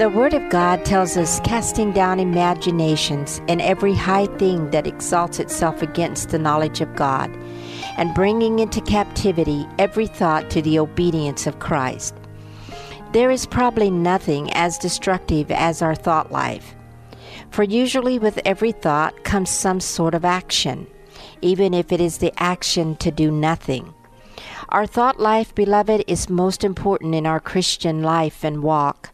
The Word of God tells us casting down imaginations and every high thing that exalts itself against the knowledge of God, and bringing into captivity every thought to the obedience of Christ. There is probably nothing as destructive as our thought life. For usually with every thought comes some sort of action, even if it is the action to do nothing. Our thought life, beloved, is most important in our Christian life and walk.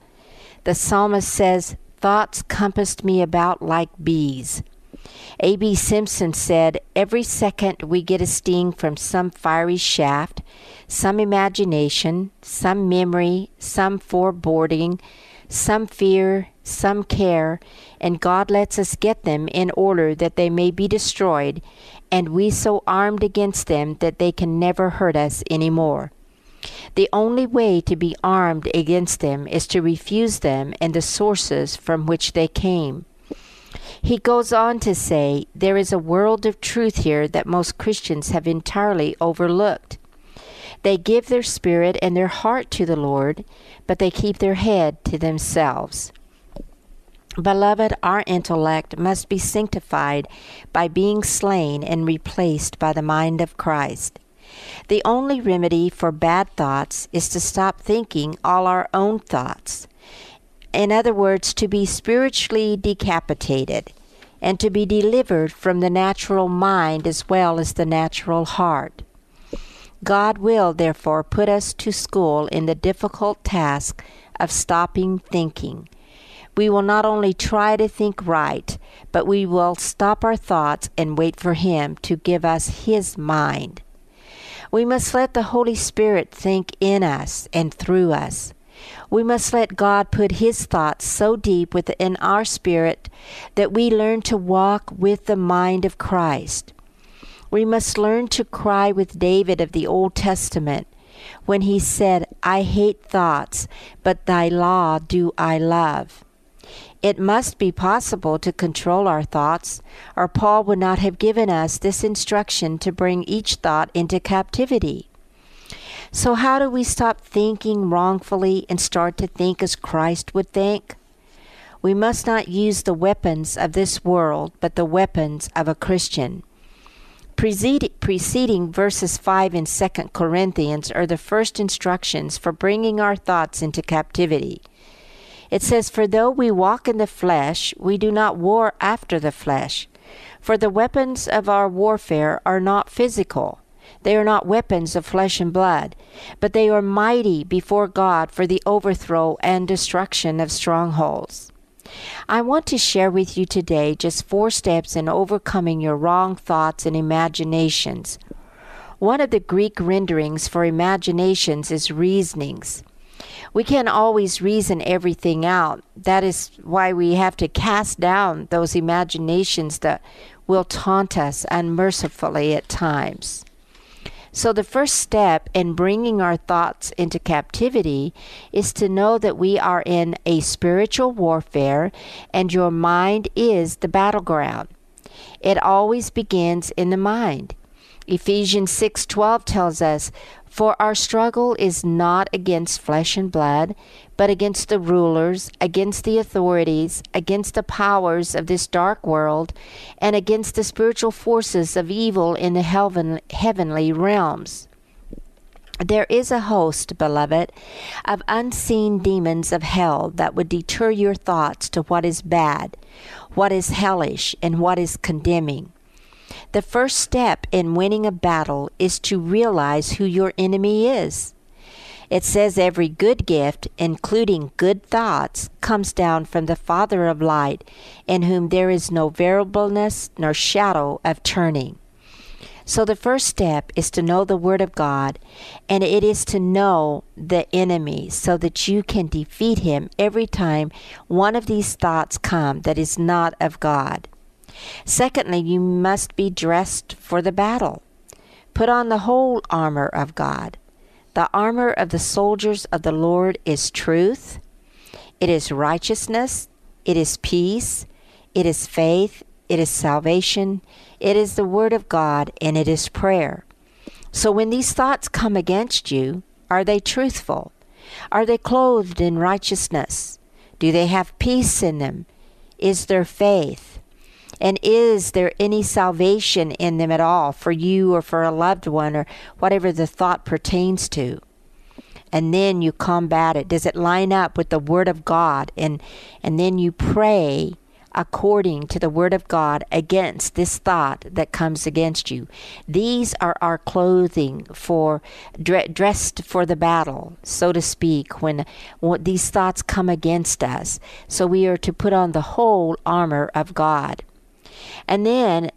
The psalmist says, Thoughts compassed me about like bees. A.B. Simpson said, Every second we get a sting from some fiery shaft, some imagination, some memory, some foreboding, some fear, some care, and God lets us get them in order that they may be destroyed, and we so armed against them that they can never hurt us any more. The only way to be armed against them is to refuse them and the sources from which they came. He goes on to say, There is a world of truth here that most Christians have entirely overlooked. They give their spirit and their heart to the Lord, but they keep their head to themselves. Beloved, our intellect must be sanctified by being slain and replaced by the mind of Christ. The only remedy for bad thoughts is to stop thinking all our own thoughts. In other words, to be spiritually decapitated and to be delivered from the natural mind as well as the natural heart. God will, therefore, put us to school in the difficult task of stopping thinking. We will not only try to think right, but we will stop our thoughts and wait for Him to give us His mind. We must let the Holy Spirit think in us and through us. We must let God put His thoughts so deep within our spirit that we learn to walk with the mind of Christ. We must learn to cry with David of the Old Testament when he said, I hate thoughts, but thy law do I love. It must be possible to control our thoughts, or Paul would not have given us this instruction to bring each thought into captivity. So, how do we stop thinking wrongfully and start to think as Christ would think? We must not use the weapons of this world, but the weapons of a Christian. Preceding verses 5 in 2 Corinthians are the first instructions for bringing our thoughts into captivity. It says, For though we walk in the flesh, we do not war after the flesh. For the weapons of our warfare are not physical. They are not weapons of flesh and blood, but they are mighty before God for the overthrow and destruction of strongholds. I want to share with you today just four steps in overcoming your wrong thoughts and imaginations. One of the Greek renderings for imaginations is reasonings. We can't always reason everything out. That is why we have to cast down those imaginations that will taunt us unmercifully at times. So, the first step in bringing our thoughts into captivity is to know that we are in a spiritual warfare and your mind is the battleground. It always begins in the mind. Ephesians 6:12 tells us, "For our struggle is not against flesh and blood, but against the rulers, against the authorities, against the powers of this dark world, and against the spiritual forces of evil in the heaven, heavenly realms." There is a host, beloved, of unseen demons of hell that would deter your thoughts to what is bad, what is hellish, and what is condemning. The first step in winning a battle is to realize who your enemy is. It says every good gift, including good thoughts, comes down from the Father of light, in whom there is no variableness nor shadow of turning. So the first step is to know the Word of God, and it is to know the enemy so that you can defeat him every time one of these thoughts come that is not of God. Secondly, you must be dressed for the battle. Put on the whole armor of God. The armor of the soldiers of the Lord is truth, it is righteousness, it is peace, it is faith, it is salvation, it is the Word of God, and it is prayer. So when these thoughts come against you, are they truthful? Are they clothed in righteousness? Do they have peace in them? Is there faith? And is there any salvation in them at all for you or for a loved one or whatever the thought pertains to? And then you combat it. Does it line up with the Word of God? And, and then you pray according to the Word of God against this thought that comes against you. These are our clothing for dressed for the battle, so to speak, when, when these thoughts come against us. So we are to put on the whole armor of God. And then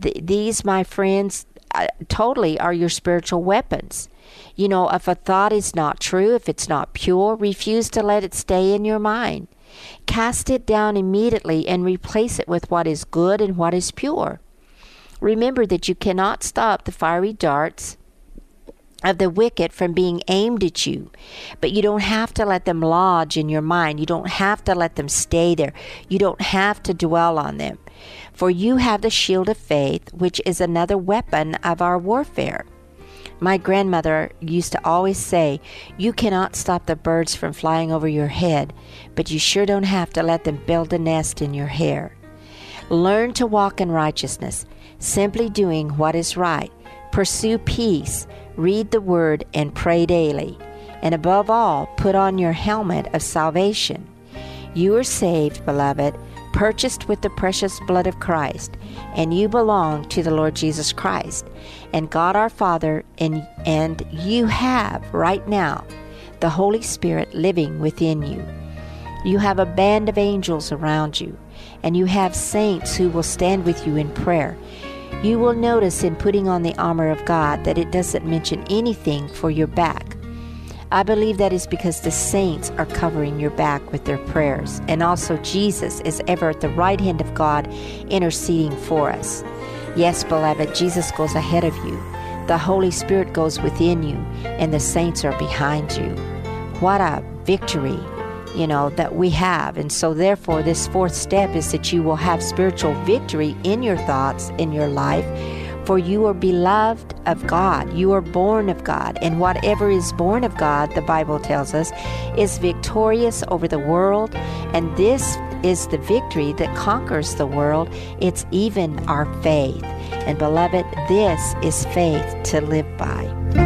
th- these, my friends, uh, totally are your spiritual weapons. You know, if a thought is not true, if it's not pure, refuse to let it stay in your mind. Cast it down immediately and replace it with what is good and what is pure. Remember that you cannot stop the fiery darts of the wicked from being aimed at you. But you don't have to let them lodge in your mind. You don't have to let them stay there. You don't have to dwell on them. For you have the shield of faith, which is another weapon of our warfare. My grandmother used to always say, You cannot stop the birds from flying over your head, but you sure don't have to let them build a nest in your hair. Learn to walk in righteousness, simply doing what is right. Pursue peace, read the word, and pray daily. And above all, put on your helmet of salvation. You are saved, beloved, purchased with the precious blood of Christ, and you belong to the Lord Jesus Christ and God our Father, and, and you have right now the Holy Spirit living within you. You have a band of angels around you, and you have saints who will stand with you in prayer. You will notice in putting on the armor of God that it doesn't mention anything for your back. I believe that is because the saints are covering your back with their prayers, and also Jesus is ever at the right hand of God interceding for us. Yes, beloved, Jesus goes ahead of you. The Holy Spirit goes within you, and the saints are behind you. What a victory, you know, that we have. And so, therefore, this fourth step is that you will have spiritual victory in your thoughts, in your life for you are beloved of God. You are born of God. And whatever is born of God, the Bible tells us, is victorious over the world. And this is the victory that conquers the world. It's even our faith. And beloved, this is faith to live by.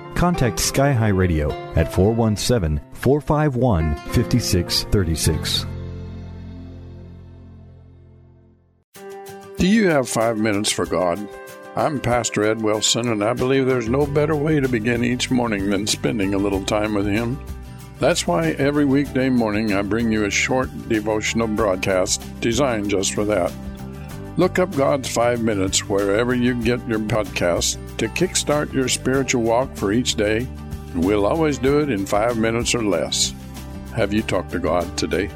contact Sky High Radio at 417 451 5636. Do you have five minutes for God? I'm Pastor Ed Wilson, and I believe there's no better way to begin each morning than spending a little time with Him. That's why every weekday morning I bring you a short devotional broadcast designed just for that. Look up God's Five Minutes wherever you get your podcast to kickstart your spiritual walk for each day. We'll always do it in five minutes or less. Have you talked to God today?